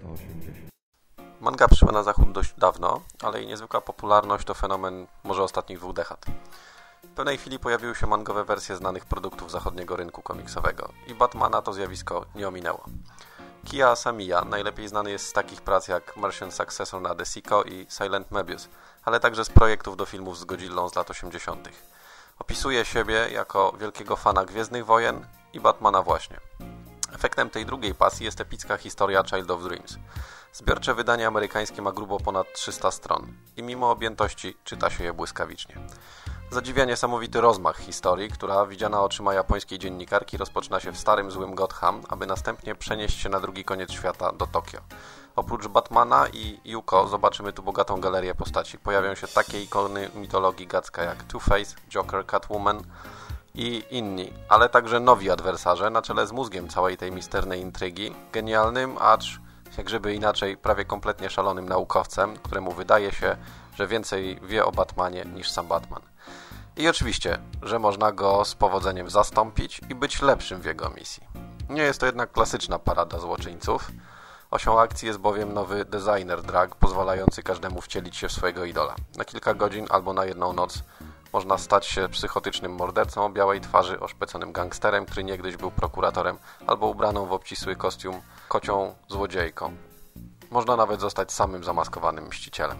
180. Manga przyszła na zachód dość dawno, ale jej niezwykła popularność to fenomen może ostatnich dwóch dekad. W pewnej chwili pojawiły się mangowe wersje znanych produktów zachodniego rynku komiksowego i Batmana to zjawisko nie ominęło. Kia Asamiya najlepiej znany jest z takich prac jak Martian Successor na Desico i Silent Mebius, ale także z projektów do filmów z Godzillą z lat 80. Opisuje siebie jako wielkiego fana Gwiezdnych Wojen i Batmana właśnie. Efektem tej drugiej pasji jest epicka historia Child of Dreams. Zbiorcze wydanie amerykańskie ma grubo ponad 300 stron i mimo objętości czyta się je błyskawicznie. Zadziwia niesamowity rozmach historii, która widziana oczyma japońskiej dziennikarki rozpoczyna się w starym złym Gotham, aby następnie przenieść się na drugi koniec świata do Tokio. Oprócz Batmana i Yuko zobaczymy tu bogatą galerię postaci. Pojawią się takie ikony mitologii gacka jak Two-Face, Joker, Catwoman, i inni, ale także nowi adwersarze na czele z mózgiem całej tej misternej intrygi, genialnym, acz jakżeby inaczej prawie kompletnie szalonym naukowcem, któremu wydaje się, że więcej wie o Batmanie niż sam Batman. I oczywiście, że można go z powodzeniem zastąpić i być lepszym w jego misji. Nie jest to jednak klasyczna parada złoczyńców. Osią akcji jest bowiem nowy designer drag, pozwalający każdemu wcielić się w swojego idola. Na kilka godzin albo na jedną noc można stać się psychotycznym mordercą o białej twarzy, oszpeconym gangsterem, który niegdyś był prokuratorem, albo ubraną w obcisły kostium kocią złodziejką. Można nawet zostać samym zamaskowanym mścicielem.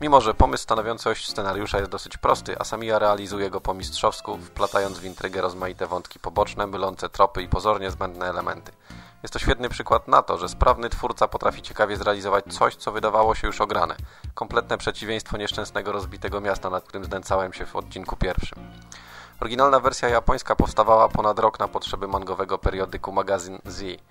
Mimo, że pomysł stanowiący oś scenariusza jest dosyć prosty, Asamiya realizuje go po mistrzowsku, wplatając w intrygę rozmaite wątki poboczne, mylące tropy i pozornie zbędne elementy. Jest to świetny przykład na to, że sprawny twórca potrafi ciekawie zrealizować coś, co wydawało się już ograne. Kompletne przeciwieństwo nieszczęsnego rozbitego miasta, nad którym znęcałem się w odcinku pierwszym. Oryginalna wersja japońska powstawała ponad rok na potrzeby mangowego periodyku magazyn Z.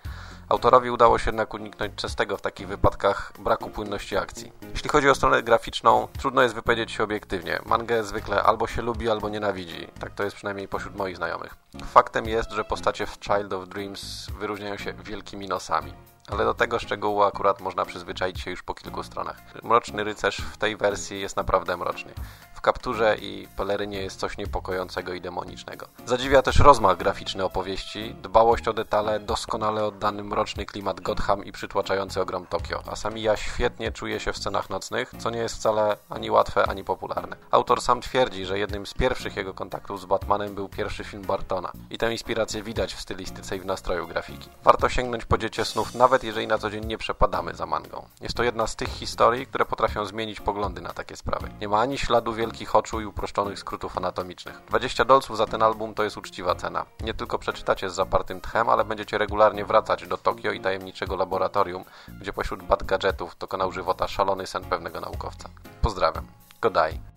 Autorowi udało się jednak uniknąć częstego w takich wypadkach braku płynności akcji. Jeśli chodzi o stronę graficzną, trudno jest wypowiedzieć się obiektywnie. Mangę zwykle albo się lubi, albo nienawidzi. Tak to jest przynajmniej pośród moich znajomych. Faktem jest, że postacie w Child of Dreams wyróżniają się wielkimi nosami. Ale do tego szczegółu akurat można przyzwyczaić się już po kilku stronach. Mroczny rycerz w tej wersji jest naprawdę mroczny kapturze i pelerynie jest coś niepokojącego i demonicznego. Zadziwia też rozmach graficzny opowieści, dbałość o detale, doskonale oddany mroczny klimat Gotham i przytłaczający ogrom Tokio. A Samiya świetnie czuje się w scenach nocnych, co nie jest wcale ani łatwe, ani popularne. Autor sam twierdzi, że jednym z pierwszych jego kontaktów z Batmanem był pierwszy film Bartona. I tę inspirację widać w stylistyce i w nastroju grafiki. Warto sięgnąć po dziecię snów, nawet jeżeli na co dzień nie przepadamy za mangą. Jest to jedna z tych historii, które potrafią zmienić poglądy na takie sprawy. Nie ma ani śladu wielkich wielkich oczu i uproszczonych skrótów anatomicznych. 20 dolców za ten album to jest uczciwa cena. Nie tylko przeczytacie z zapartym tchem, ale będziecie regularnie wracać do Tokio i tajemniczego laboratorium, gdzie pośród bad gadżetów dokonał żywota szalony sen pewnego naukowca. Pozdrawiam. Godai.